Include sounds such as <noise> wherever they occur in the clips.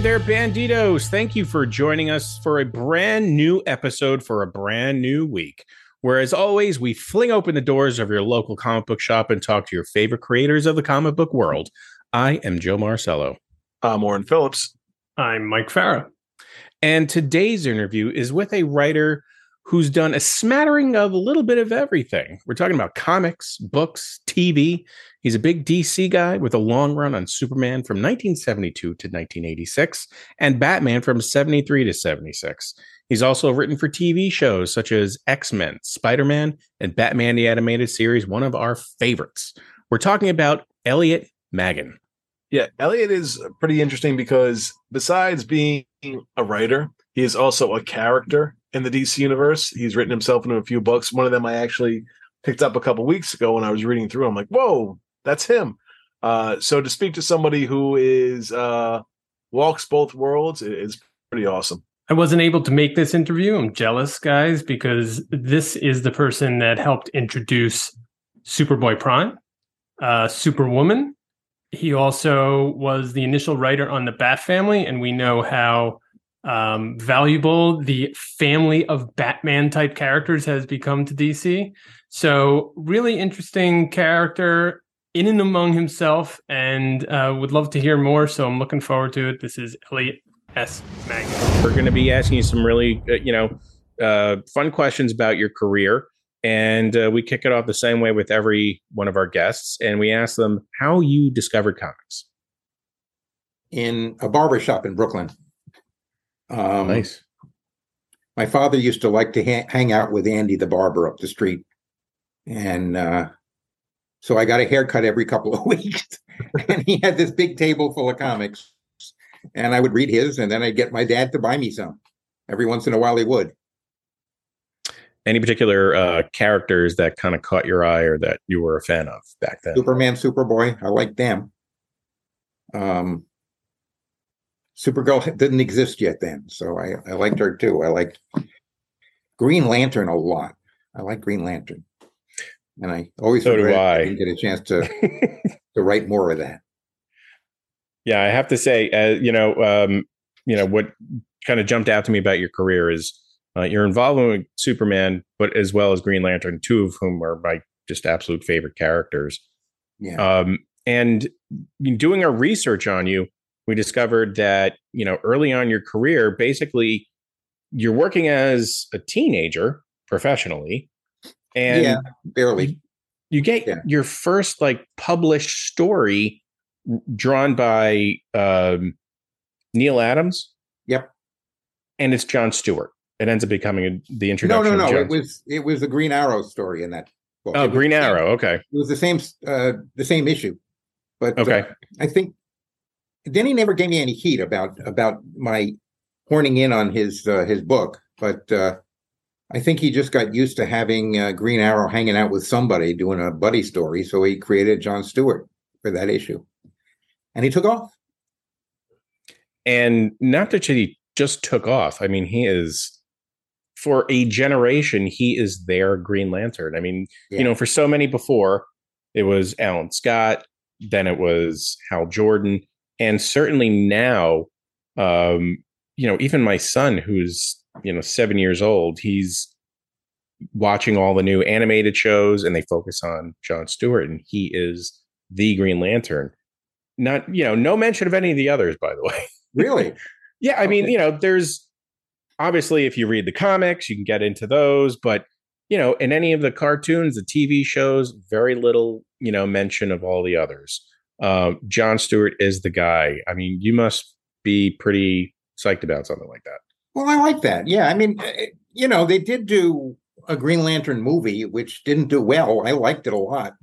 Hey there, Banditos. Thank you for joining us for a brand new episode for a brand new week. Where, as always, we fling open the doors of your local comic book shop and talk to your favorite creators of the comic book world. I am Joe Marcello. I'm Warren Phillips. I'm Mike Farah. And today's interview is with a writer who's done a smattering of a little bit of everything. We're talking about comics, books, TV. He's a big DC guy with a long run on Superman from 1972 to 1986 and Batman from 73 to 76. He's also written for TV shows such as X Men, Spider Man, and Batman the Animated Series, one of our favorites. We're talking about Elliot Maggin. Yeah, Elliot is pretty interesting because besides being a writer, he is also a character in the DC universe. He's written himself into a few books. One of them I actually picked up a couple weeks ago when I was reading through. I'm like, whoa, that's him. Uh, so to speak to somebody who is uh, walks both worlds is pretty awesome. I wasn't able to make this interview. I'm jealous, guys, because this is the person that helped introduce Superboy Prime, uh, Superwoman. He also was the initial writer on the Bat Family, and we know how um, valuable the family of Batman type characters has become to DC. So, really interesting character in and among himself, and uh, would love to hear more. So, I'm looking forward to it. This is Elliot S. Maggin. We're going to be asking you some really, uh, you know, uh, fun questions about your career. And uh, we kick it off the same way with every one of our guests. And we ask them how you discovered comics. In a barber shop in Brooklyn. Um, nice. My father used to like to ha- hang out with Andy the barber up the street. And uh, so I got a haircut every couple of <laughs> weeks. and he had this big table full of comics. And I would read his, and then I'd get my dad to buy me some. Every once in a while, he would. Any particular uh, characters that kind of caught your eye or that you were a fan of back then? Superman, Superboy. I liked them. Um, Supergirl didn't exist yet then, so I, I liked her too. I liked Green Lantern a lot. I like Green Lantern, and I always so do I. I didn't get a chance to <laughs> to write more of that. Yeah, I have to say, uh, you know, um, you know what kind of jumped out to me about your career is uh, your involvement with Superman, but as well as Green Lantern, two of whom are my just absolute favorite characters. Yeah. Um, and doing our research on you, we discovered that you know early on your career basically you're working as a teenager professionally and yeah, barely. you, get yeah. your first like published story drawn by um, neal adams. Yep. And it's john stewart. It ends up becoming a, the introduction no no no it was it was the green arrow story in that book. Oh green arrow okay. It was the same uh the same issue. But okay. Uh, i think then he never gave me any heat about about my horning in on his uh, his book, but uh, I think he just got used to having uh, Green Arrow hanging out with somebody doing a buddy story, so he created John Stewart for that issue, and he took off. And not that he just took off. I mean, he is for a generation. He is their Green Lantern. I mean, yeah. you know, for so many before, it was Alan Scott, then it was Hal Jordan and certainly now um, you know even my son who's you know seven years old he's watching all the new animated shows and they focus on john stewart and he is the green lantern. Not you know no mention of any of the others by the <laughs> way. Really? Yeah i mean you know there's obviously if you read the comics you can get into those but you know in any of the cartoons the tv shows very little you know mention of all the others. Uh, John Stewart is the guy. I mean, you must be pretty psyched about something like that. Well, I like that. Yeah, I mean, eh, you know, they did do a Green Lantern movie, which didn't do well. I liked it a lot.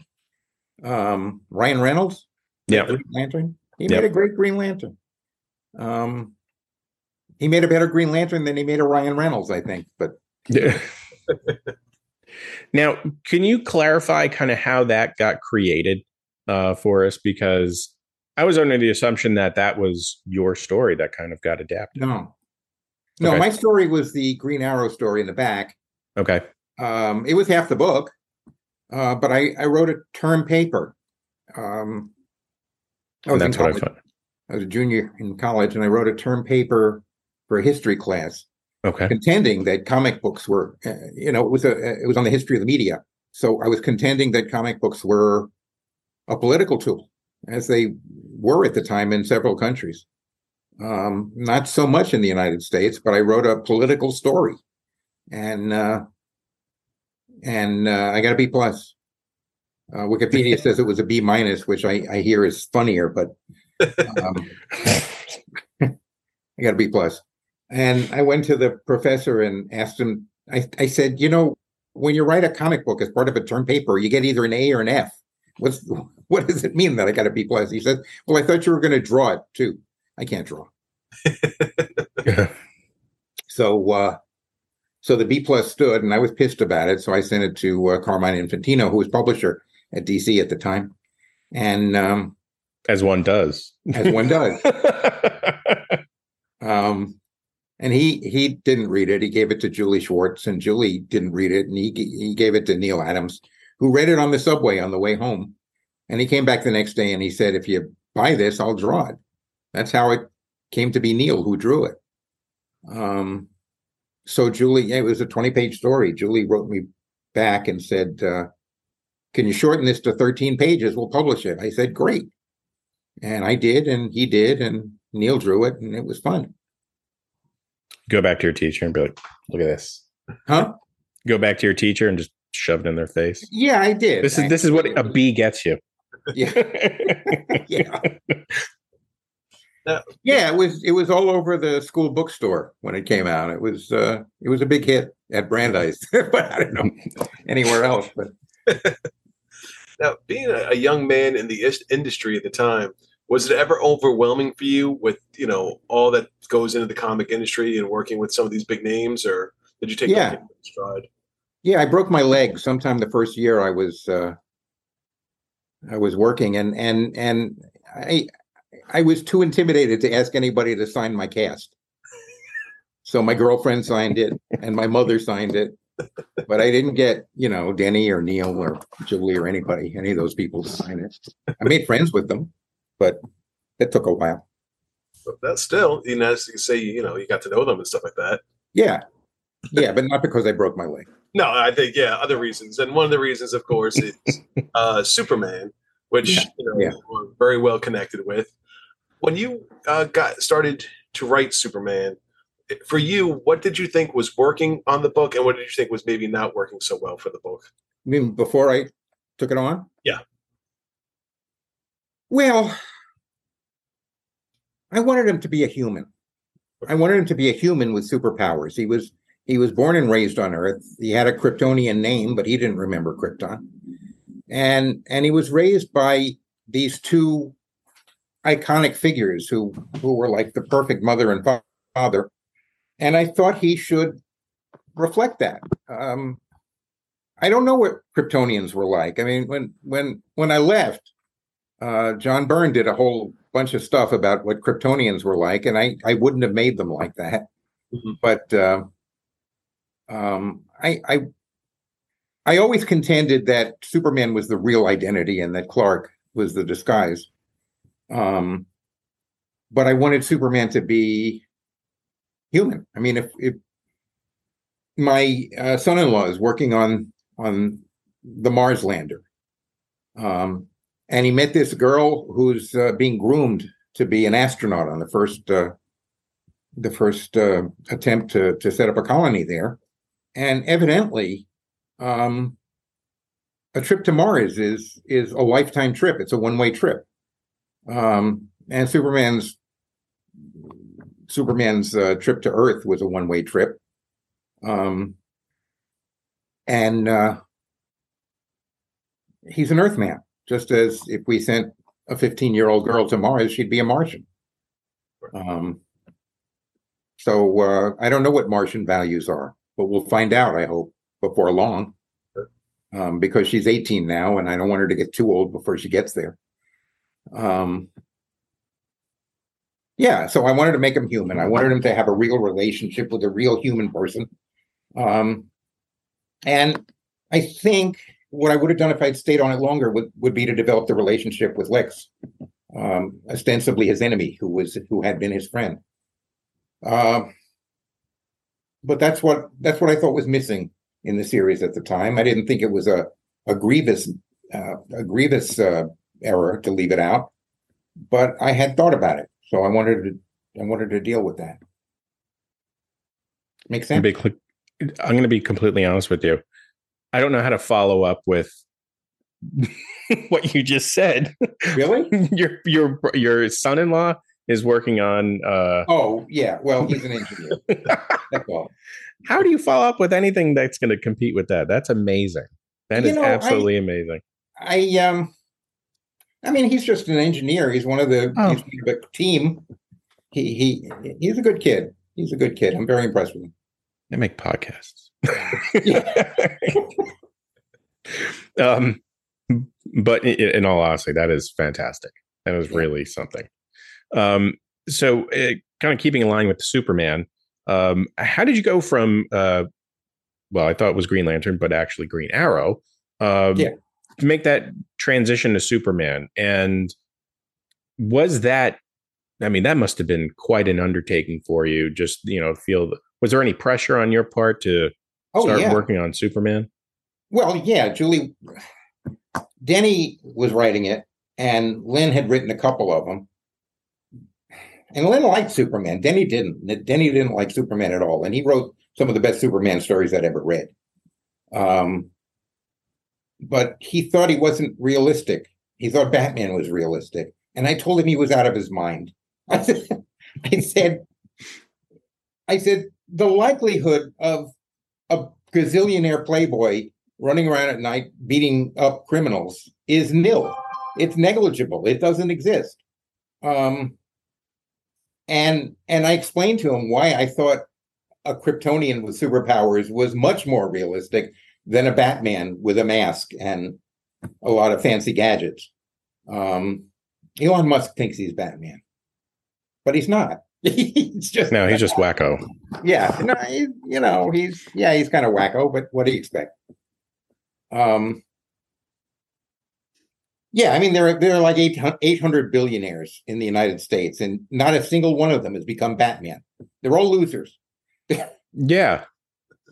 Um, Ryan Reynolds, yeah, Green Lantern. He yep. made a great Green Lantern. Um, he made a better Green Lantern than he made a Ryan Reynolds, I think. But yeah. now, can you clarify kind of how that got created? uh, for us because I was under the assumption that that was your story that kind of got adapted. No, no, okay. my story was the Green Arrow story in the back. Okay, um, it was half the book, uh, but I, I wrote a term paper. Um, and that's what I found. I was a junior in college, and I wrote a term paper for a history class, Okay. contending that comic books were, uh, you know, it was a it was on the history of the media. So I was contending that comic books were a political tool, as they were at the time in several countries. Um, not so much in the United States, but I wrote a political story, and uh, and uh, I got a B plus. Uh, Wikipedia <laughs> says it was a B minus, which I, I hear is funnier, but um, I got a B plus. And I went to the professor and asked him. I, I said, you know, when you write a comic book as part of a term paper, you get either an A or an F. What's <laughs> what does it mean that I got a B plus? He said, well, I thought you were going to draw it too. I can't draw. so uh, so the B plus stood, and I was pissed about it. So I sent it to uh, Carmine Infantino, who was publisher at DC at the time, and um, as one does, as one does. <laughs> um, and he he didn't read it. He gave it to Julie Schwartz, and Julie didn't read it, and he he gave it to Neal Adams, who read it on the subway on the way home. And he came back the next day and he said, "If you buy this, I'll draw it." That's how it came to be Neal who drew it. Um, so Julie, yeah, it was a twenty-page story. Julie wrote me back and said, uh, "Can you shorten this to thirteen pages? We'll publish it." I said, "Great," and I did, and he did, and Neal drew it, and it was fun. Go back to your teacher and be like, "Look at this." Huh? Go back to your teacher and just shove it in their face. Yeah, I did. This is this is what a B gets you. Yeah. <laughs> yeah. <laughs> yeah, it was it was all over the school bookstore when it came out. It was uh it was a big hit at Brandeis, <laughs> but I don't know anywhere else. But <laughs> now, being a, a young man in the is- industry at the time, was it ever overwhelming for you with you know all that goes into the comic industry and working with some of these big names, or did you take Yeah. that stride? yeah, I broke my leg sometime the first year I was uh I was working and and and I I was too intimidated to ask anybody to sign my cast. So my girlfriend signed it and my mother signed it. But I didn't get, you know, Denny or Neal or Julie or anybody, any of those people to sign it. I made friends with them, but it took a while. But that's still, you know, as you say, you know, you got to know them and stuff like that. Yeah. Yeah, but not because I broke my leg. No, I think yeah, other reasons, and one of the reasons, of course, is <laughs> uh, Superman, which Yeah, you know yeah. we're very well connected with. When you uh, got started to write Superman, for you, what did you think was working on the book, and what did you think was maybe not working so well for the book? I mean, before I took it on? Yeah. Well, I wanted him to be a human. I wanted him to be a human with superpowers. He was he was born and raised on Earth. He had a Kryptonian name, but he didn't remember Krypton. And and he was raised by these two iconic figures who who were like the perfect mother and father. And I thought he should reflect that. Um, I don't know what Kryptonians were like. I mean, when when when I left, uh, John Byrne did a whole bunch of stuff about what Kryptonians were like, and I I wouldn't have made them like that. Mhm. But uh, um, I I I always contended that Superman was the real identity and that Clark was the disguise. Um, but I wanted Superman to be human. I mean, if if my uh, son-in-law is working on on the Mars lander, um, and he met this girl who's uh, being groomed to be an astronaut on the first uh, the first uh, attempt to to set up a colony there, and evidently, um, a trip to Mars is is a lifetime trip. It's a one way trip, um, and Superman's Superman's uh, trip to Earth was a one way trip. Um, and uh, he's an Earthman, just as if we sent a 15 year old girl to Mars, she'd be a Martian. Um, so uh, I don't know what Martian values are, but we'll find out, I hope, before long. Um, because she's 18 now, and I don't want her to get too old before she gets there. Um, yeah, so I wanted to make him human. I wanted him to have a real relationship with a real human person. Um, and I think what I would have done if I'd stayed on it longer would, would be to develop the relationship with Lex. um, ostensibly his enemy, who was who had been his friend. Uh, but that's what that's what I thought was missing in the series at the time. I didn't think it was a a grievous uh, a grievous uh, error to leave it out, but I had thought about it, so I wanted to I wanted to deal with that. Make sense? I'm going to be completely honest with you. I don't know how to follow up with <laughs> what you just said. Really? <laughs> your your your son-in-law is working on uh Oh, yeah. Well, he's an engineer. <laughs> That's all. How do you follow up with anything that's going to compete with that? That's amazing. That You is know, I- absolutely amazing. I um I mean he's just an engineer. He's one of the Oh. he's one of a team. He he he's a good kid. He's a good kid. I'm very impressed with him. They make podcasts. Yeah. <laughs> um, but i- in all honesty, that is fantastic. That is Yeah. really something. Um, so, uh, kind of keeping in line with Superman, um, how did you go from? Uh, well, I thought it was Green Lantern, but actually Green Arrow. Um, Yeah. To make that transition to Superman, and was that? I mean, that must have been quite an undertaking for you. Just you know, feel. Was there any pressure on your part to Oh start yeah. working on Superman? Well, yeah, Julie Denny was writing it, and Lynn had written a couple of them. And Lynn liked Superman. Denny didn't. Denny didn't like Superman at all, and he wrote some of the best Superman stories I'd ever read. Um, but he thought he wasn't realistic. He thought Batman was realistic, and I told him he was out of his mind. <laughs> I said, I said, the likelihood of a gazillionaire playboy running around at night beating up criminals is nil. It's negligible. It doesn't exist. Um, and and I explained to him why I thought a Kryptonian with superpowers was much more realistic than a Batman with a mask and a lot of fancy gadgets. Um, Elon Musk thinks he's Batman, but he's not. <laughs> he's just No, he's just wacko. <laughs> yeah, no, he, you know, he's yeah, he's kind of wacko, but what do you expect? Um, yeah, I mean, there are there are like 800 800 billionaires in the United States, and not a single one of them has become Batman. They're all losers. <laughs> Yeah.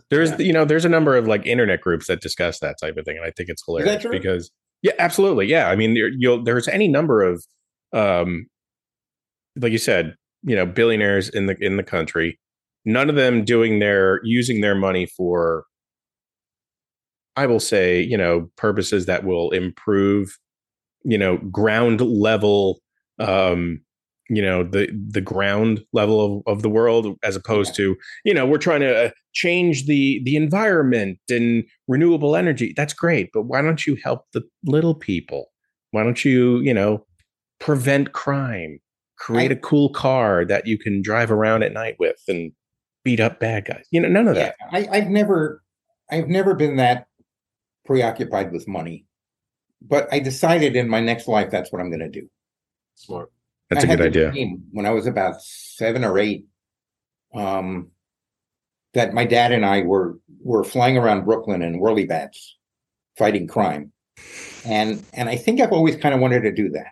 There's Yeah. you know there's a number of like internet groups that discuss that type of thing, and I think it's hilarious because yeah, absolutely, yeah. I mean, there, you'll there's any number of um, like you said, you know, billionaires in the in the country, none of them doing their using their money for, I will say, you know, purposes that will improve, you know, ground level um you know the the ground level of, of the world as opposed to you know we're trying to uh, change the the environment and renewable energy. That's great but why don't you help the little people? Why don't you you know prevent crime? Create I- a cool car that you can drive around at night with and beat up bad guys. You know none of Yeah, that. I, I've never, I've never been that preoccupied with money, but I decided in my next life that's what I'm going to do. Smart. That's I a good idea dream when I was about seven or eight. Um, that my dad and I were were flying around Brooklyn in whirlybats, fighting crime, and and I think I've always kind of wanted to do that,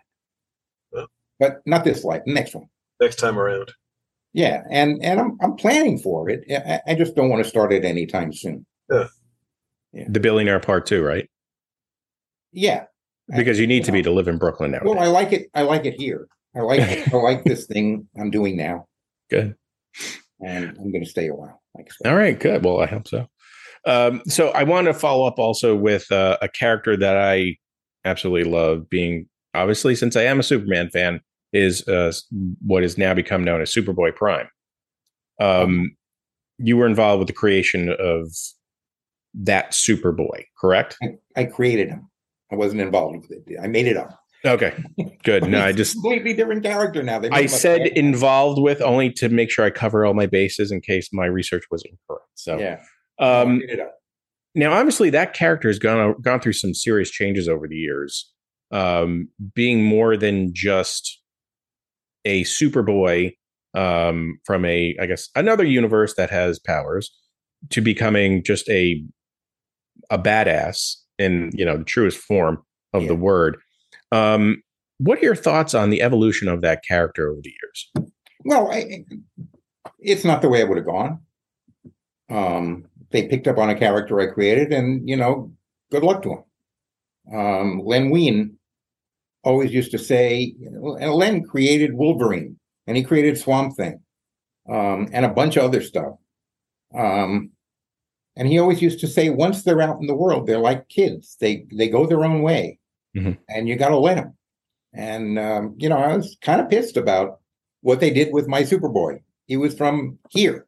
Yeah. but not this life, next one. Next time around. Yeah, and and I'm I'm planning for it. I, I just don't want to start it anytime soon. Yeah, the billionaire part too right Yeah, because you need to be to live in brooklyn now Well, I like it. I like it here. I like. <laughs> I like this thing I'm doing now, good and I'm going to stay a while. Like I said. All right, good. Well, I hope so. Um, so I want to follow up also with uh, a character that I absolutely love. Being obviously, since I am a Superman fan, is uh, has now become known as Superboy Prime. Um, you were involved with the creation of that Superboy, correct? I, I created him. I wasn't involved with it. I made it up. Okay, good. <laughs> No, I just completely different character now. They I made him a said involved with only to make sure I cover all my bases in case my research was incorrect. So, yeah. Um, made it up. Now, obviously, that character has gone gone through some serious changes over the years, um, being more than just a Superboy um, from a, I guess, another universe that has powers to becoming just a a badass in you know the truest form of the word. Um, what are your thoughts on the evolution of that character over the years? Well, I, it's not the way I would have gone. Um, they picked up on a character I created, and you know, good luck to them. Um, Len Wein always used to say, and Len created Wolverine, and he created Swamp Thing, um, and a bunch of other stuff. Um, and he always used to say, once they're out in the world, they're like kids. They they go their own way, mm-hmm. and you got to let them. And um, you know, I was kind of pissed about what they did with my Superboy. He was from here.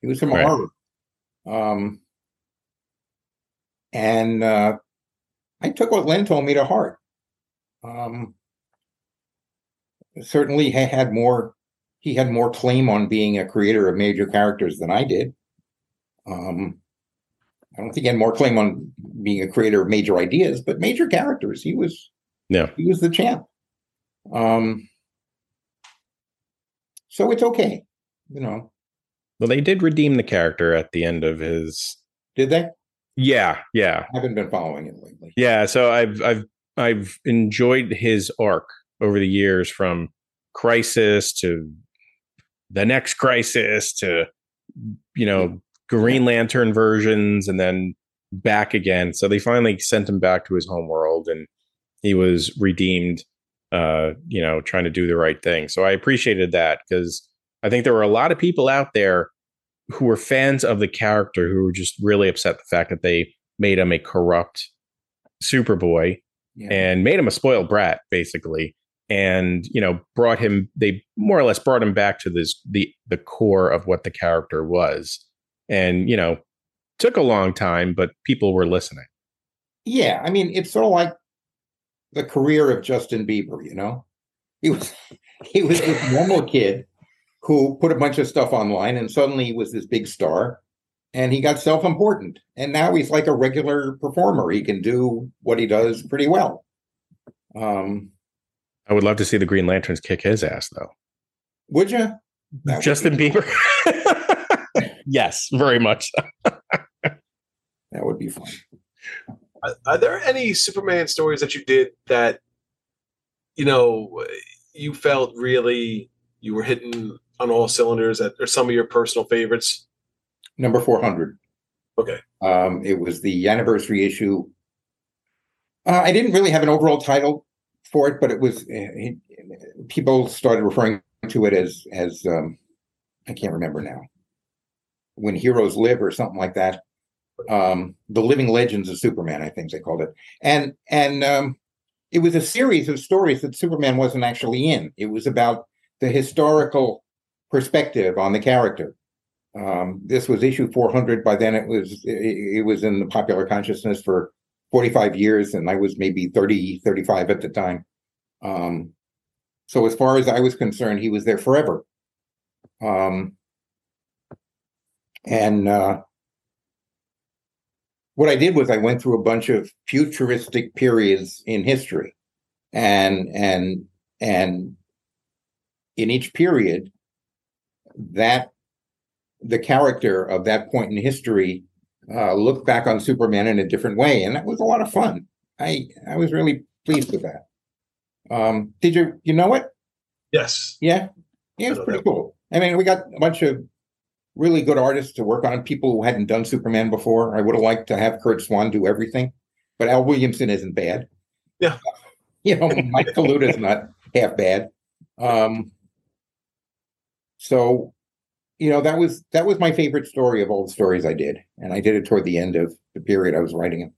He was from right. Harvard. Um, and uh, I took what Len told me to heart. Um, certainly, he had more. He had more claim on being a creator of major characters than I did. Um, I don't think he had more claim on being a creator of major ideas, but major characters. He was. Yeah. He was the champ. Um. So it's okay, you know. Well, they did redeem the character at the end of his. Did they? Yeah, yeah. I haven't been following it lately. Yeah, so I've I've I've enjoyed his arc over the years from Crisis to the next Crisis to you know Green Lantern versions and then back again. So they finally sent him back to his home world and he was redeemed uh you know trying to do the right thing. So I appreciated that because I think there were a lot of people out there who were fans of the character who were just really upset the fact that they made him a corrupt Superboy yeah. and made him a spoiled brat, basically. And you know, brought him. They more or less brought him back to this the the core of what the character was. And you know, took a long time, but people were listening. Yeah, I mean, it's sort of like the career of Justin Bieber. You know, he was <laughs> he was this normal kid who put a bunch of stuff online and suddenly he was this big star and he got self-important and now he's like a regular performer. He can do what he does pretty well. Um i would love to see the green lanterns kick his ass though. Would you that justin would bieber <laughs> yes very much <laughs> that would be fun are, are there any superman stories that you did that you know you felt really you were hitting on all cylinders that are some of your personal favorites? Number 400. Okay. Um, it was the anniversary issue. Uh, I didn't really have an overall title for it, but it was it, people started referring to it as as um, I can't remember now. When heroes live, or something like that. Um, the living legends of Superman, I think they called it, and and um, it was a series of stories that Superman wasn't actually in. It was about the historical perspective on the character. Um, this was issue 400. By then, it was it, it, was in the popular consciousness for 45 years, and I was maybe 30, 35 at the time. Um, so, as far as I was concerned, he was there forever. Um, and uh, what I did was I went through a bunch of futuristic periods in history, and and and in each period, that the character of that point in history uh, looked back on Superman in a different way, and that was a lot of fun. I I was really pleased with that. Um, did you you know it? Yes. Yeah. Yeah, it's pretty cool. I mean, we got a bunch of really good artists to work on. People who hadn't done Superman before. I would have liked to have Curt Swan do everything, but Al Williamson isn't bad. Yeah. <laughs> You know, Mike is not half bad. Um, so you know that was that was my favorite story of all the stories i did and i did it toward the end of the period i was writing it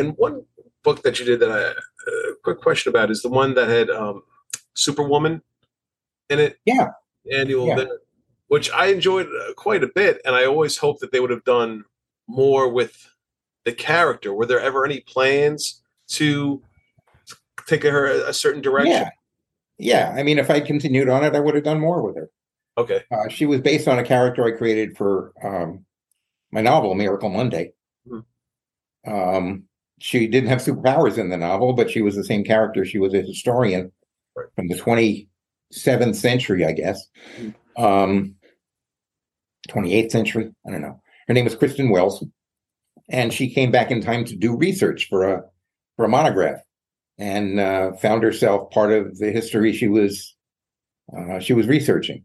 and one book that you did that i a uh, quick question about is the one that had um superwoman in it yeah annual yeah. Which i enjoyed uh, quite a bit and i always hoped that they would have done more with the character were there ever any plans to take her a, a certain direction yeah yeah, I mean, if I continued on it, I would have done more with her. Okay. Uh, she was based on a character I created for um, my novel, Miracle Monday. Mm-hmm. Um, she didn't have superpowers in the novel, but she was the same character. She was a historian right. from the 27th century, I guess. Mm-hmm. Um, 28th century. I don't know. Her name was Kristin Wells, and she came back in time to do research for a for a monograph and uh, found herself part of the history she was uh, she was researching.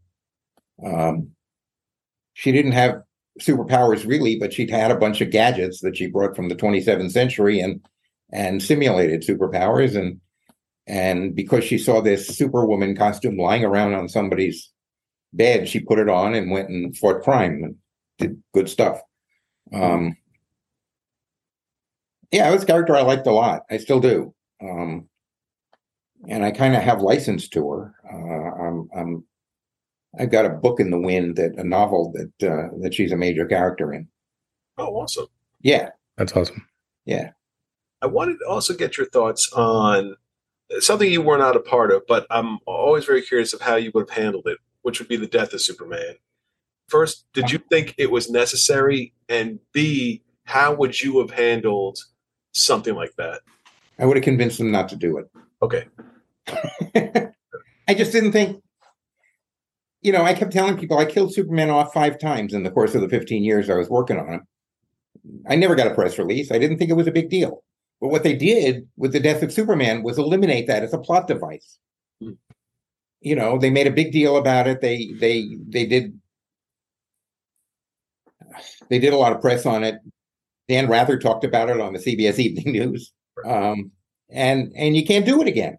Um, she didn't have superpowers really, but she'd had a bunch of gadgets that she brought from the 27th century and and simulated superpowers and and because she saw this superwoman costume lying around on somebody's bed, she put it on and went and fought crime and did good stuff. Um, yeah, it was a character I liked a lot. I still do. Um, and I kind of have license to her. Uh, I'm, I'm, I've got a book in the wind that a novel that uh, that she's a major character in. Oh, awesome! Yeah, that's awesome. Yeah, I wanted to also get your thoughts on something you were not a part of, but I'm always very curious of how you would have handled it, which would be the death of Superman. First, did you think it was necessary? And B, how would you have handled something like that? I would have convinced them not to do it. Okay. <laughs> I just didn't think, you know, I kept telling people I killed Superman off five times in the course of the 15 years I was working on him. I never got a press release. I didn't think it was a big deal. But what they did with the death of Superman was eliminate that as a plot device. You know, they made a big deal about it. They they they did they did a lot of press on it. Dan Rather talked about it on the CBS Evening News. Um, and and you can't do it again.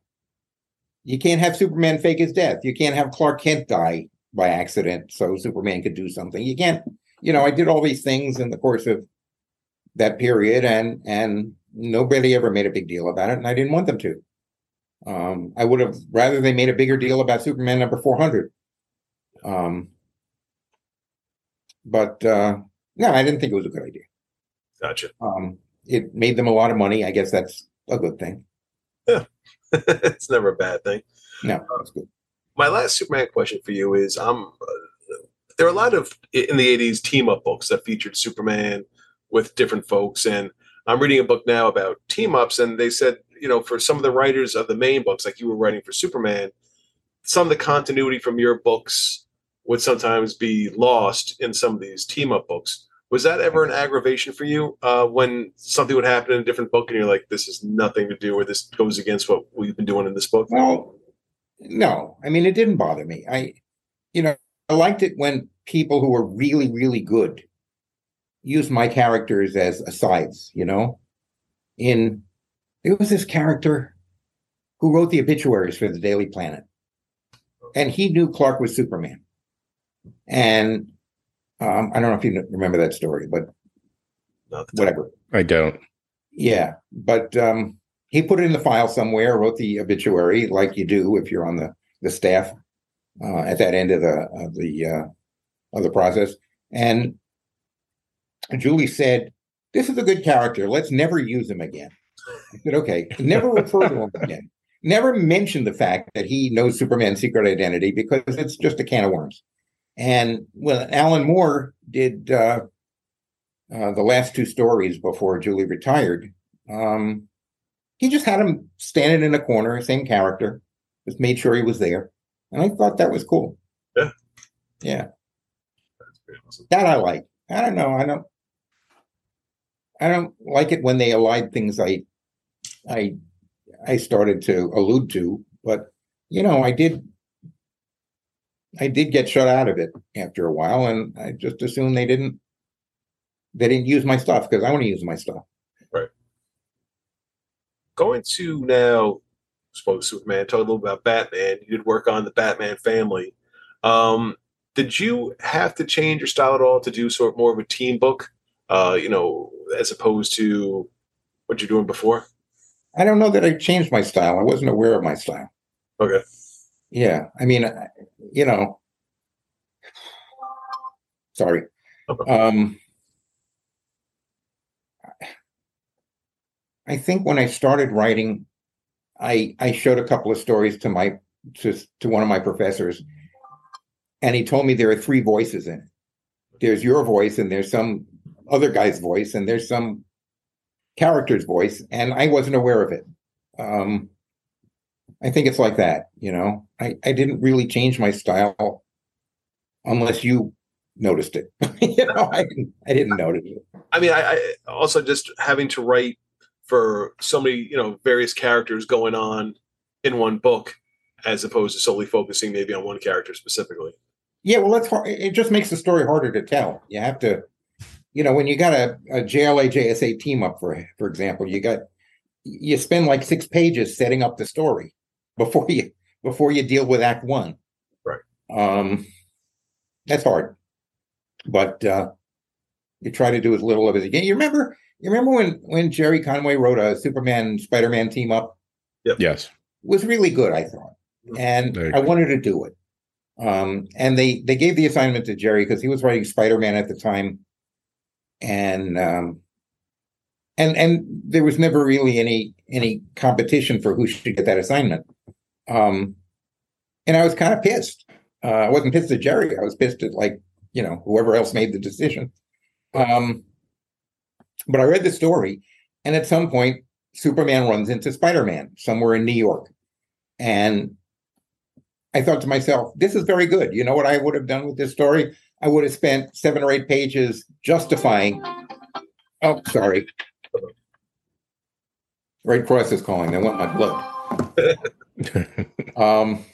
You can't have Superman fake his death. You can't have Clark Kent die by accident so Superman could do something. You can't, you know, I did all these things in the course of that period and and nobody ever made a big deal about it, and I didn't want them to. Um, I would have rather they made a bigger deal about Superman number 400. Um, but uh, no, I didn't think it was a good idea. Gotcha. Um, it made them a lot of money. I guess that's a good thing. Yeah, <laughs> it's never a bad thing. No, that's good. My last Superman question for you is: um, uh, there are a lot of in the '80s team up books that featured Superman with different folks, and I'm reading a book now about team ups, and they said, you know, for some of the writers of the main books, like you were writing for Superman, some of the continuity from your books would sometimes be lost in some of these team up books. Was that ever an aggravation for you uh, when something would happen in a different book and you're like, this is nothing to do or this goes against what we've been doing in this book? Well, no. I mean, it didn't bother me. I, you know, I liked it when people who were really, really good used my characters as asides, you know. In there was this character who wrote the obituaries for the Daily Planet, and he knew Clark was Superman. And um, I don't know if you remember that story, but whatever. I don't. Yeah, but um, he put it in the file somewhere, wrote the obituary like you do if you're on the the staff uh, at that end of the of the uh, of the process, and Julie said, This is a good character. Let's never use him again. I said, Okay. Never refer to him again. Never mention the fact that he knows Superman's secret identity because it's just a can of worms. And when Alan Moore did uh, uh, the last two stories before Julie retired, um, he just had him standing in a corner, same character, just made sure he was there. And I thought that was cool. Yeah. Yeah. Awesome. That I like. I don't know. I don't. I don't like it when they allied things I I I started to allude to, but you know, I did I did get shut out of it after a while, and I just assumed they didn't they didn't use my stuff because I want to use my stuff. Right. Going to now spoke Superman, talk a little about Batman. You did work on the Batman family. Um, did you have to change your style at all to do sort of more of a team book? Uh, you know, as opposed to what you're doing before? I don't know that I changed my style. I wasn't aware of my style. Okay. Yeah, I mean, you know, sorry. Okay. Um, I think when I started writing, I I showed a couple of stories to my to to one of my professors, and he told me there are three voices in it. There's your voice, and there's some other guy's voice and there's some character's voice, and I wasn't aware of it. Um, I think it's like that, you know. I, I didn't really change my style unless you noticed it. <laughs> you know, I, I didn't notice it. I mean, I, I, also just having to write for so many you know various characters going on in one book as opposed to solely focusing maybe on one character specifically. Yeah, well, that's hard. It just makes the story harder to tell. You have to, you know, when you got a, a JLA JSA team up for for example, you got you spend like six pages setting up the story before you before you deal with Act One. Right. Um, that's hard, but uh, you try to do as little of it again. You remember? You remember when when Gerry Conway wrote a Superman Spider Man team up? Yep. Yes. It was really good, I thought, and I good. wanted to do it. Um, and they they gave the assignment to Gerry because he was writing Spider Man at the time, and um, and and there was never really any any competition for who should get that assignment. Um, and I was kind of pissed. Uh, I wasn't pissed at Gerry. I was pissed at like you know whoever else made the decision. Um, but I read the story, and at some point, Superman runs into Spider Man somewhere in New York, and I thought to myself, this is very good. You know what I would have done with this story? I would have spent seven or eight pages justifying. Oh, sorry. Red Cross is calling. They want my blood. <laughs> Um,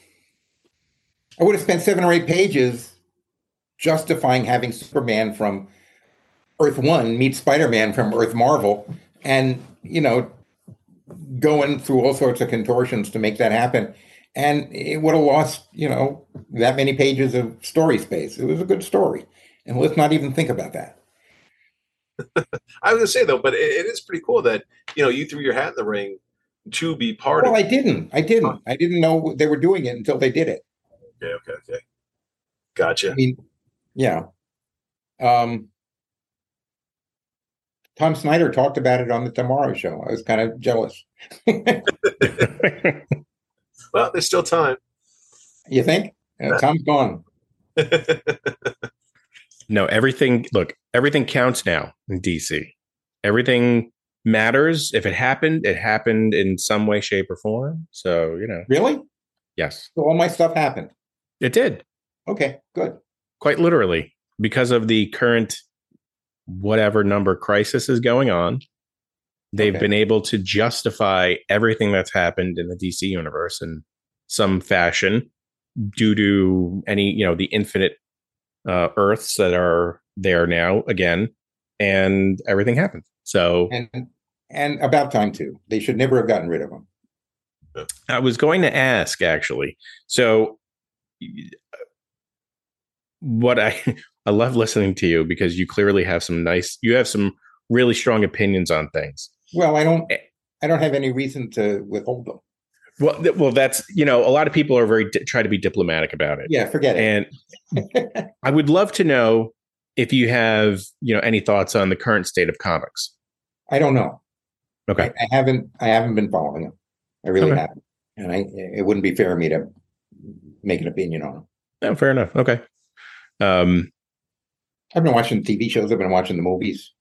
I would have spent seven or eight pages justifying having Superman from Earth One meet Spider Man from Earth Marvel, and you know, going through all sorts of contortions to make that happen. And it would have lost, you know, that many pages of story space. It was a good story, and let's not even think about that. <laughs> I was gonna say though, but it, it is pretty cool that you know you threw your hat in the ring to be part Well, of. I didn't. I didn't. I didn't know they were doing it until they did it. Okay, okay, okay. Gotcha. I mean, yeah. Um, Tom Snyder talked about it on the Tomorrow Show. I was kind of jealous. <laughs> <laughs> Well, there's still time. You think? Uh, Tom's gone. <laughs> no, everything. Look, everything counts now in DC. Everything matters. If it happened, it happened in some way, shape, or form. So you know, Really? yes, So all my stuff happened. it did. Okay, good. Quite literally, because of the current whatever number crisis is going on. They've Okay. been able to justify everything that's happened in the DC universe in some fashion due to any, you know, the infinite uh, Earths that are there now again, and everything happened. So And and about time too. They should never have gotten rid of them. I was going to ask actually. So what I <laughs> I love listening to you because you clearly have some nice you have some really strong opinions on things. Well, I don't. Eh. I don't have any reason to withhold them. Well, th- well, that's you know a lot of people are very di- try to be diplomatic about it, Yeah, forget it. and <laughs> I would love to know if you have you know any thoughts on the current state of comics. I don't know. Okay, I, I haven't. I haven't been following them. I really Okay. haven't. And I. It wouldn't be fair of me to make an opinion on them. no, fair enough. Okay, um, I've been watching TV shows. I've been watching the movies.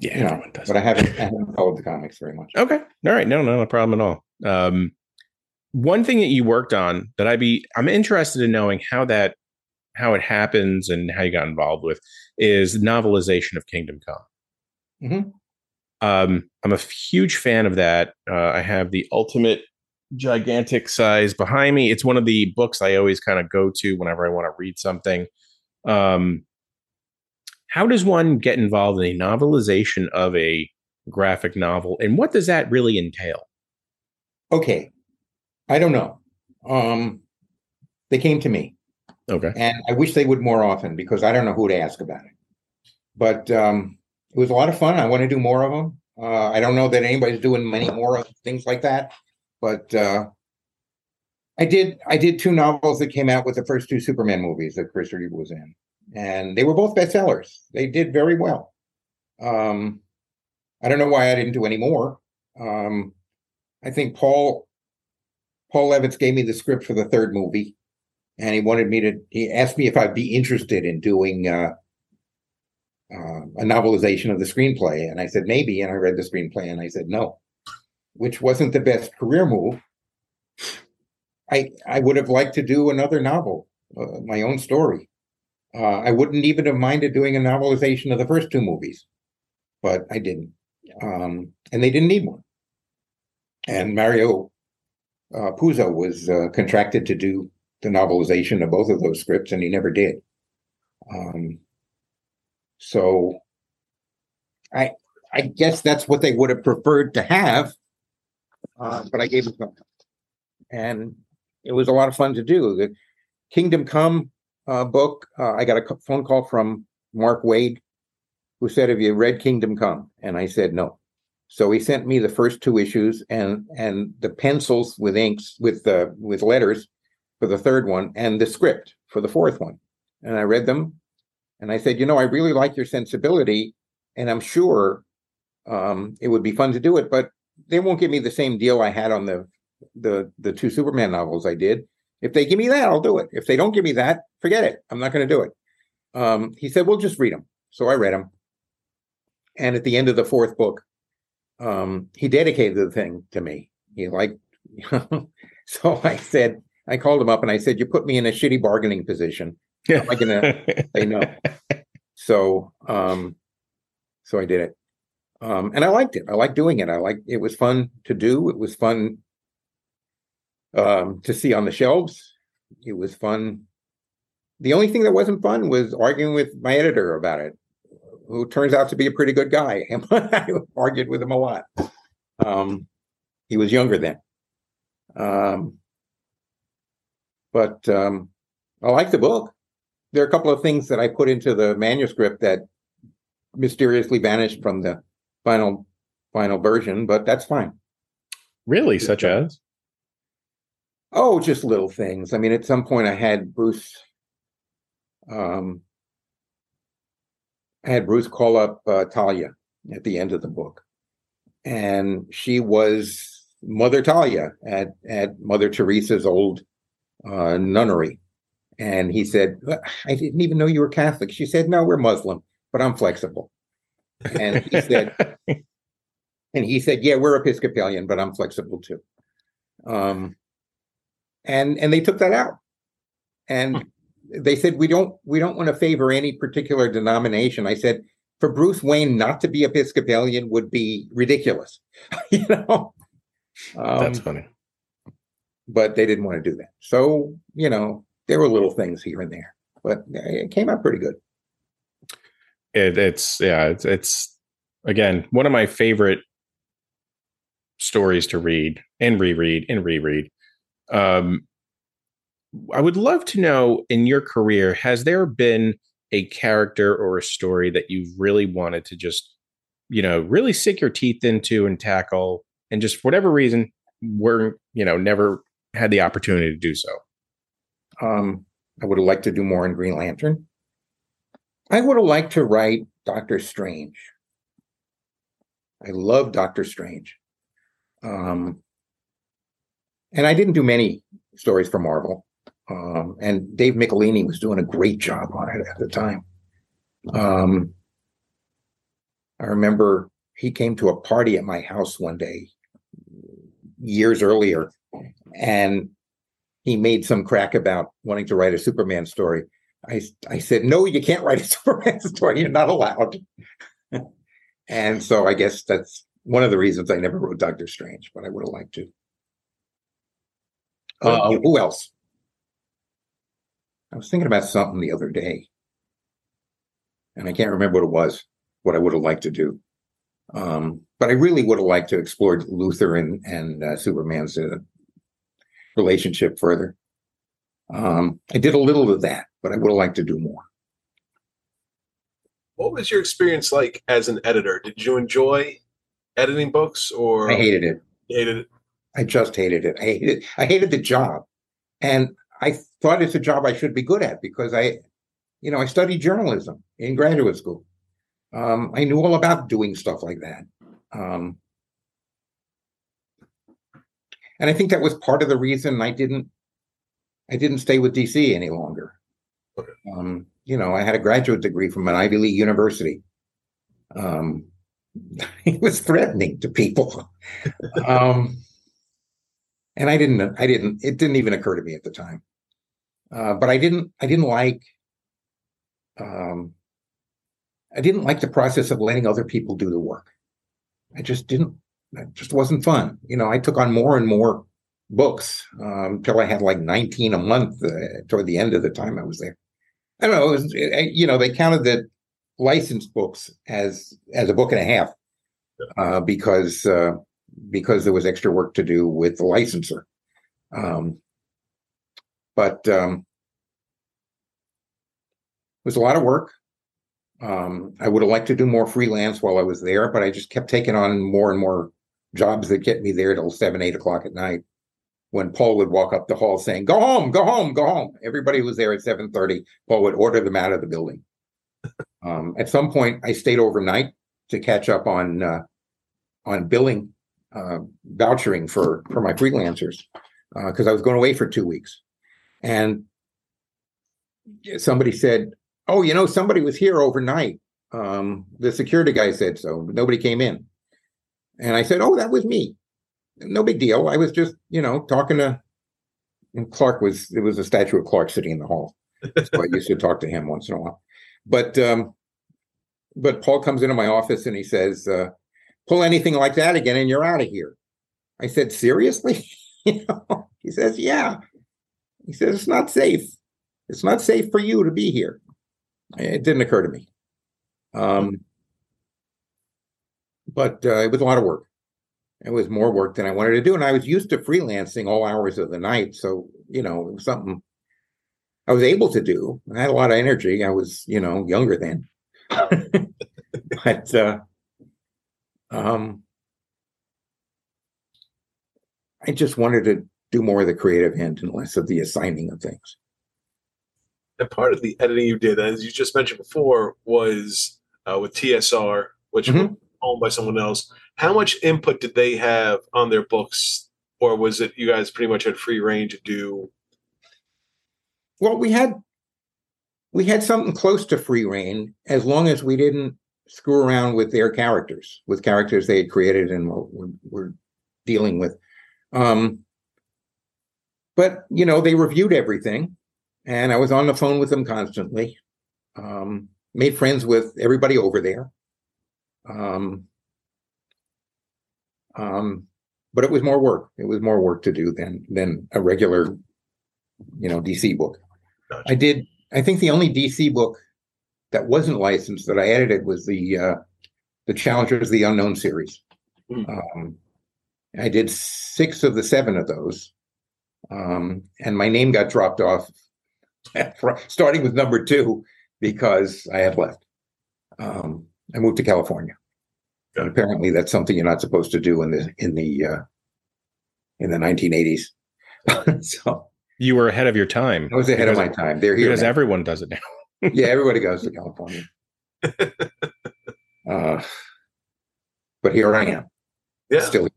Yeah, everyone does. but I haven't. I haven't followed the comics very much. Okay. All right. No, no, no problem at all. Um, one thing that you worked on that I'd be I'm interested in knowing how that how it happens and how you got involved with is novelization of Kingdom Come. Mhm. Um, I'm a huge fan of that. Uh, I have the ultimate gigantic size behind me. It's one of the books I always kind of go to whenever I want to read something. Um, how does one get involved in a novelization of a graphic novel, and what does that really entail? Okay, I don't know. Um, they came to me, Okay. and I wish they would more often because I don't know who to ask about it. But um, it was a lot of fun. I want to do more of them. Uh, I don't know that anybody's doing many more of things like that, but uh, I did. I did two novels that came out with the first two Superman movies that Chris Reeve was in, and they were both bestsellers. They did very well. Um, I don't know why I didn't do any more. Um, I think Paul Paul Levitz gave me the script for the third movie, and he wanted me to. He asked me if I'd be interested in doing uh, uh, a novelization of the screenplay, and I said maybe. And I read the screenplay, and I said no, which wasn't the best career move. I I would have liked to do another novel, uh, my own story. Uh, I wouldn't even have minded doing a novelization of the first two movies, but I didn't. um, and they didn't need one. And Mario uh, Puzo was uh, contracted to do the novelization of both of those scripts, and he never did. Um, so, I I guess that's what they would have preferred to have, uh, but I gave it to them, and it was a lot of fun to do. The Kingdom Come uh, book, uh, I got a phone call from Mark Waid, who said, "Have you read Kingdom Come?" And I said, "No." So he sent me the first two issues and and the pencils with inks with uh, with letters for the third one and the script for the fourth one. And I read them, and I said, you know, I really like your sensibility, and I'm sure um, it would be fun to do it, but they won't give me the same deal I had on the the the two Superman novels I did. If they give me that, I'll do it. If they don't give me that, forget it. I'm not going to do it. Um, he said, "Well, just read them." So I read them, and at the end of the fourth book, um, he dedicated the thing to me. He like, <laughs> so I said, I called him up and I said, "You put me in a shitty bargaining position. How am I gonna <laughs> say no?" So, um, so I did it, um, and I liked it. I liked doing it. I liked it was fun to do. It was fun um, to see on the shelves. It was fun. The only thing that wasn't fun was arguing with my editor about it who turns out to be a pretty good guy. <laughs> I argued with him a lot. Um, he was younger then. Um, but um, I like the book. There are a couple of things that I put into the manuscript that mysteriously vanished from the final final version, but that's fine. Really, such as? Oh, just little things. I mean, at some point, I had Bruce um, I had Bruce call up uh, Talia at the end of the book, and she was Mother Talia at at Mother Teresa's old uh, nunnery. And he said, "I didn't even know you were Catholic." She said, "No, we're Muslim, but I'm flexible." And he said, <laughs> and he said, "Yeah, we're Episcopalian, but I'm flexible too." Um, and and they took that out, and they said we don't we don't want to favor any particular denomination. I said for Bruce Wayne not to be Episcopalian would be ridiculous. <laughs> you know, um, that's funny. But they didn't want to do that. So you know, there were little things here and there, but it came out pretty good. It, it's yeah, it's, it's again one of my favorite stories to read and reread and reread. Um, I would love to know in your career, has there been a character or a story that you've really wanted to just, you know, really sink your teeth into and tackle, and just for whatever reason, were you know never had the opportunity to do so? Um, I would have liked to do more in Green Lantern. I would have liked to write Doctor Strange. I love Doctor Strange. Um, and I didn't do many stories for Marvel. Um, and Dave Michelinie was doing a great job on it at the time. Um, I remember he came to a party at my house one day years earlier, and he made some crack about wanting to write a Superman story. I, I said, No, you can't write a <laughs> Superman story. You're not allowed. <laughs> and so I guess that's one of the reasons I never wrote Doctor Strange, but I would have liked to. Uh, who else? I was thinking about something the other day, and I can't remember what it was, what I would have liked to do. Um, but I really would have liked to explore Luthor and, and uh, Superman's uh, relationship further. Um, I did a little of that, but I would have liked to do more. What was your experience like as an editor? Did you enjoy editing books, or I hated it. Hated it. I just hated it. I hated. I hated the job, and I thought it's a job I should be good at because I, you know, I studied journalism in graduate school. Um, I knew all about doing stuff like that. Um, and I think that was part of the reason I didn't, I didn't stay with DC any longer. Um, you know, I had a graduate degree from an Ivy League university. Um, <laughs> it was threatening to people. <laughs> um, and I didn't, I didn't, it didn't even occur to me at the time. Uh, but I didn't, I didn't like, um, I didn't like the process of letting other people do the work. I just didn't. It just wasn't fun. You know, I took on more and more books um, until I had like 19 a month uh, toward the end of the time I was there. I don't know. It Was, you know, they counted the licensed books as as a book and a half uh, because uh, because there was extra work to do with the licensor. Um, but um, it was a lot of work. Um, I would have liked to do more freelance while I was there, but I just kept taking on more and more jobs that get me there till seven, eight o'clock at night. When Paul would walk up the hall saying, "Go home, go home, go home," everybody was there at seven thirty. Paul would order them out of the building. Um, at some point, I stayed overnight to catch up on uh, on billing, uh, vouchering for for my freelancers because uh, I was going away for two weeks, and somebody said, "Oh, you know, somebody was here overnight." Um, the security guy said so. Nobody came in, and I said, "Oh, that was me. No big deal. I was just, you know, talking to." And Clark was it was a statue of Clark sitting in the hall, so I used to talk to him once in a while. But um, but Paul comes into my office and he says, uh, "Pull anything like that again, and you're out of here." I said, "Seriously?" <laughs> you know? He says, "Yeah." He says, "It's not safe. It's not safe for you to be here." It didn't occur to me, um, but uh, it was a lot of work. It was more work than I wanted to do, and I was used to freelancing all hours of the night, so you know, it was something I was able to do. I had a lot of energy. I was, you know, younger then. <laughs> but uh, um, I just wanted to do more of the creative end and less of the assigning of things. And part of the editing you did, as you just mentioned before, was uh, with TSR, which mm-hmm. was owned by someone else. How much input did they have on their books, or was it you guys pretty much had free reign to do? Well, we had we had something close to free reign as long as we didn't screw around with their characters, with characters they had created and were, were dealing with. Um, but you know, they reviewed everything, and I was on the phone with them constantly. Um, made friends with everybody over there. Um, um, but it was more work. It was more work to do than than a regular, you know, DC book. Gotcha. I did I think the only DC book that wasn't licensed that I edited was the uh, the Challengers of the Unknown series. Mm. Um, I did six of the seven of those, um, and my name got dropped off, <laughs> starting with number two because I had left. Um, I moved to California, and apparently that's something you're not supposed to do in the in the uh, in the 1980s. <laughs> so you were ahead of your time. I was ahead of my time. They're here because now. everyone does it now. Yeah, everybody goes to California. <laughs> uh, but here I am. Yeah. Still.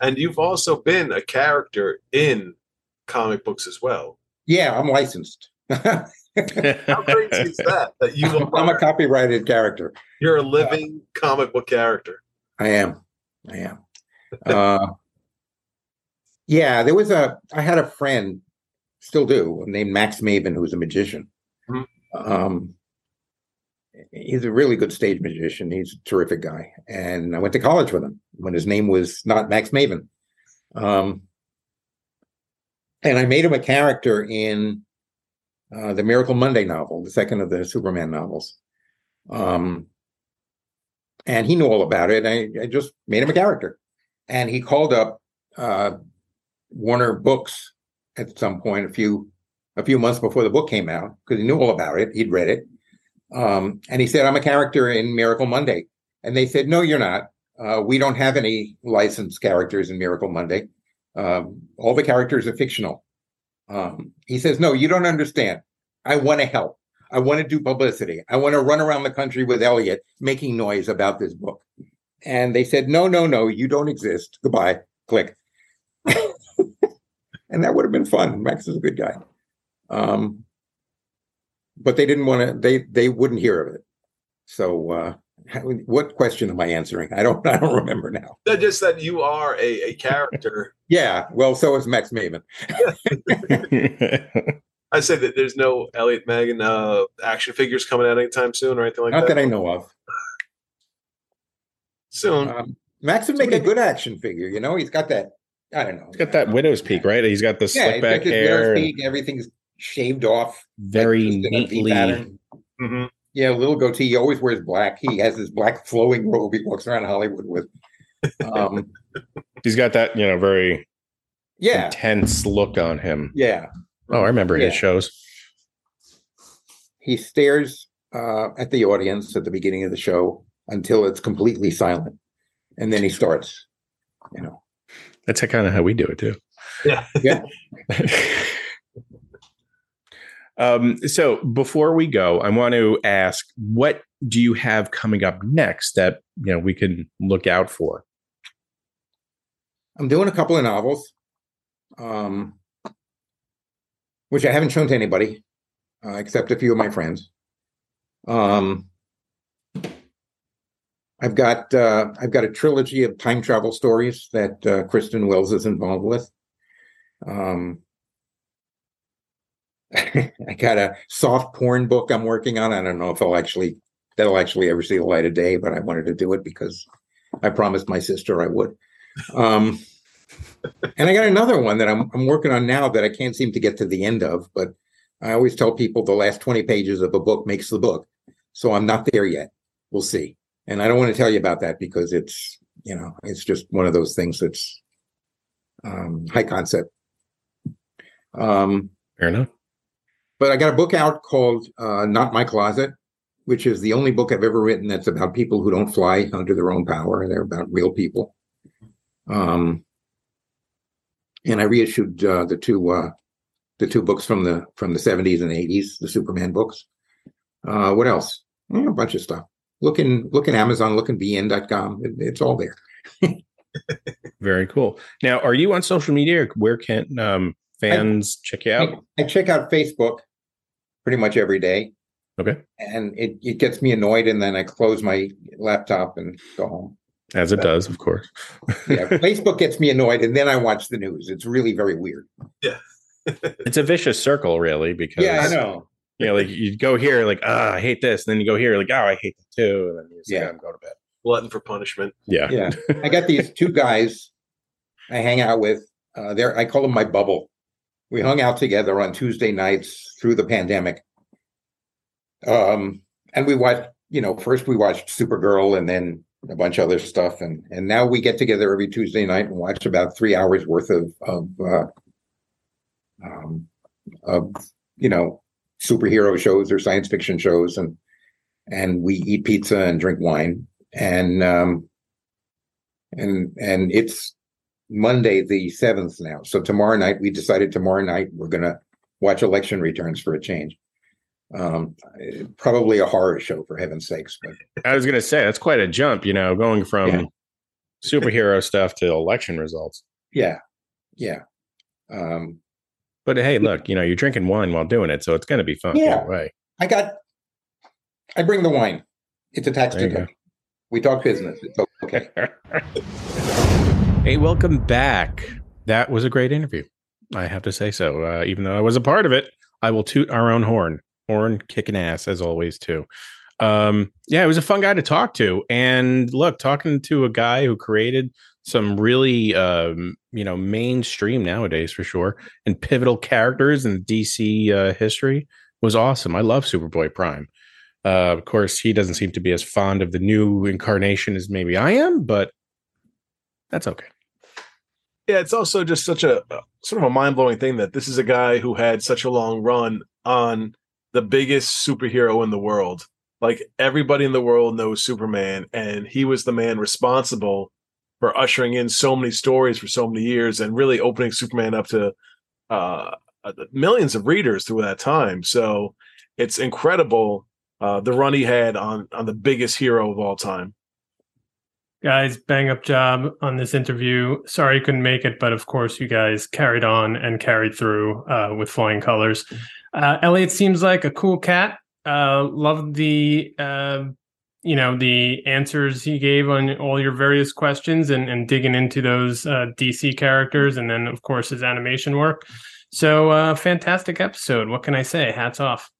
And you've also been a character in comic books as well. Yeah, I'm licensed. <laughs> How crazy is that? That you are, <laughs> I'm a copyrighted character. You're a living uh, comic book character. I am. I am. Uh, yeah, there was a. I had a friend, still do, named Max Maven, who's a magician. Mm-hmm. Um, he's a really good stage magician. He's a terrific guy, and I went to college with him when his name was not Max Maven. Um, and I made him a character in uh, the Miracle Monday novel, the second of the Superman novels. Um, and he knew all about it. I, I, just made him a character, and he called up uh, Warner Books at some point a few a few months before the book came out because he knew all about it. He'd read it, um, and he said, "I'm a character in Miracle Monday." And they said, "No, you're not. Uh, we don't have any licensed characters in Miracle Monday. Um, all the characters are fictional." Um, he says, "No, you don't understand. I want to help. I want to do publicity. I want to run around the country with Elliot making noise about this book." And they said, "No, no, no, you don't exist. Goodbye." Click <laughs> and that would have been fun. Max is a good guy. Um, but they didn't want to. They they wouldn't hear of it. So, uh, what question am I answering? I don't. <laughs> I don't remember now. Just that you are a, a character. <laughs> yeah. Well, so is Max Maven. <laughs> I say that there's no Elliot Maggin uh, action figures coming out anytime soon or anything like Not that. Not that I know of. Soon. Um, Max would make a good action figure. You know, he's got that. I don't know. He's got that widow's peak, right? He's got the Yeah, slick he's back got this hair, widow's and peak, everything's shaved off. very like, just in a V neatly. pattern. Mhm. Yeah, little goatee. He always wears black. He has this black flowing robe he walks around Hollywood with. Um, <laughs> He's got that, you know, very yeah, intense look on him. yeah. Oh, I remember his shows. He stares uh, at the audience at the beginning of the show until it's completely silent, and then he starts. You know, That's kind of how we do it too. Yeah. Yeah. <laughs> um, so before we go, I want to ask, what do you have coming up next that you know we can look out for? I'm doing a couple of novels, um, which I haven't shown to anybody uh, except a few of my friends. Um, I've got uh, I've got a trilogy of time travel stories that uh, Kristin Wells is involved with. Um, <laughs> I got a soft porn book I'm working on. I don't know if I'll actually that'll actually ever see the light of day, but I wanted to do it because I promised my sister I would. Um, and I got another one that I'm I'm working on now that I can't seem to get to the end of, but I always tell people the last 20 pages of a book makes the book. So I'm not there yet. We'll see. And I don't want to tell you about that because it's, you know, it's just one of those things that's um, high concept. Um, Fair enough. But I got a book out called uh, Not My Closet, which is the only book I've ever written that's about people who don't fly under their own power. They're about real people. Um, and I reissued uh, the two uh, the two books from the from the seventies and eighties, the Superman books. Uh, what else? A bunch of stuff. Look in look in Amazon, look in bn.com. It, it's all there. <laughs> Very cool. Now, are you on social media? Where can um, fans check you out? I, I check out Facebook pretty much every day. Okay. And it, it gets me annoyed, and then I close my laptop and go home. As it does, of course. Yeah, <laughs> Facebook gets me annoyed, and then I watch the news. It's really very weird. Yeah. <laughs> it's a vicious circle, really, because Yeah, I know. you know, like you go here, like, ah, I hate this, and then you go here, like, oh, I hate that too, and then you say, Yeah. I'm going to bed. Glutton for punishment. Yeah. Yeah, <laughs> I got these two guys I hang out with. Uh, they're I call them my bubble. We hung out together on Tuesday nights through the pandemic. Um, and we watched, you know, first we watched Supergirl, and then a bunch of other stuff, and and now we get together every Tuesday night and watch about three hours worth of of uh, um, of you know superhero shows or science fiction shows, and and we eat pizza and drink wine, and um, and and it's Monday the seventh now. So tomorrow night we decided tomorrow night we're gonna watch election returns for a change. Um, probably a horror show for heaven's sakes, but I was going to say, that's quite a jump, you know, going from Yeah. superhero stuff to election results. yeah, yeah. Um, But hey, look, you know, you're drinking wine while doing it, so it's going to be fun. Yeah. way. I got. I bring the wine. It's a tax deduction. We talk business. It's okay. <laughs> hey, welcome back. That was a great interview. I have to say so. Uh, even though I was a part of it, I will toot our own horn. Horn kicking ass as always too. Um, yeah, it was a fun guy to talk to. And look, talking to a guy who created some really um, you know, mainstream nowadays for sure and pivotal characters in DC uh, history was awesome. I love Superboy Prime. Uh, of course, he doesn't seem to be as fond of the new incarnation as maybe I am, but that's okay. Yeah, it's also just such a uh, sort of a mind blowing thing that this is a guy who had such a long run on the biggest superhero in the world. Like everybody in the world knows Superman, and he was the man responsible for ushering in so many stories for so many years and really opening Superman up to uh, uh, millions of readers through that time. So it's incredible uh, the run he had on on the biggest hero of all time. Guys, bang up job on this interview. Sorry you couldn't make it, but of course you guys carried on and carried through uh, with flying colors. Uh, Elliot seems like a cool cat. Uh, loved the uh, you know the answers he gave on all your various questions and, and digging into those uh, DC characters, and then of course his animation work. So uh, fantastic episode. What can I say? Hats off.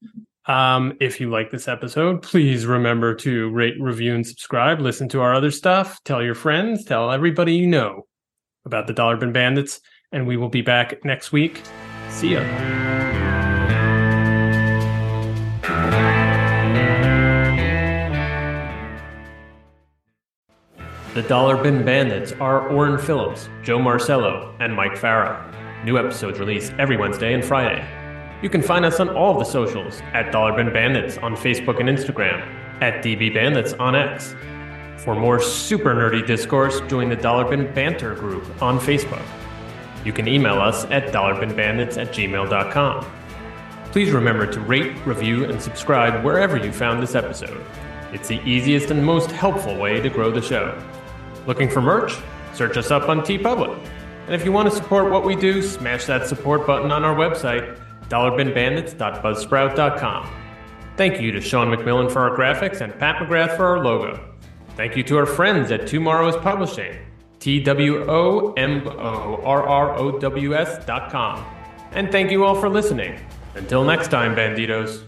Um, if you like this episode, please remember to rate, review, and subscribe. Listen to our other stuff. Tell your friends. Tell everybody you know about the Dollar Bin Bandits. And we will be back next week. See ya. The Dollar Bin Bandits are Orrin Phillips, Joe Marcello, and Mike Farah. New episodes released every Wednesday and Friday. You can find us on all of the socials at Dollar Bin Bandits on Facebook and Instagram, at DB Bandits on X. For more super nerdy discourse, join the Dollar Bin Banter group on Facebook. You can email us at dollarbinbandits at gmail.com. Please remember to rate, review, and subscribe wherever you found this episode. It's the easiest and most helpful way to grow the show. Looking for merch? Search us up on TeePublic. And if you want to support what we do, smash that support button on our website, dollarbinbandits.buzzsprout.com. Thank you to Sean McMillan for our graphics and Pat McGrath for our logo. Thank you to our friends at TwoMorrows Publishing, T W O M O R R O W S dot com. And thank you all for listening. Until next time, Banditos.